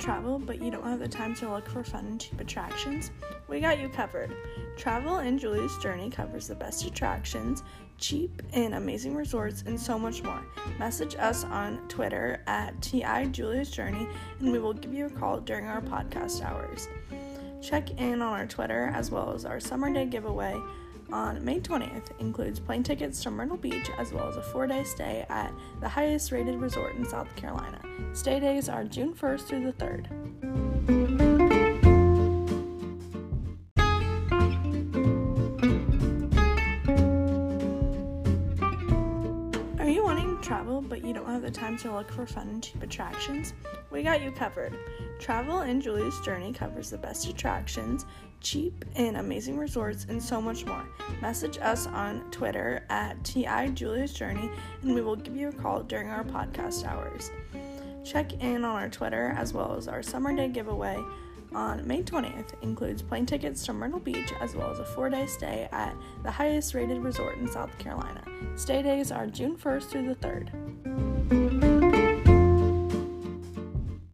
travel but you don't have the time to look for fun and cheap attractions? We got you covered. Travel and Julia's Journey covers the best attractions, cheap and amazing resorts, and so much more. Message us on Twitter at TI Julia's Journey and we will give you a call during our podcast hours. Check in on our Twitter as well as our summer day giveaway on May 20th includes plane tickets to Myrtle Beach as well as a four day stay at the highest rated resort in South Carolina. Stay days are June 1st through the 3rd. Are you wanting to travel but you don't have the time to look for fun and cheap attractions? We got you covered. Travel and Julia's Journey covers the best attractions, cheap and amazing resorts, and so much more. Message us on Twitter at TI Julia's Journey and we will give you a call during our podcast hours. Check in on our Twitter as well as our summer day giveaway on May 20th includes plane tickets to Myrtle Beach as well as a four day stay at the highest rated resort in South Carolina. Stay days are June 1st through the 3rd.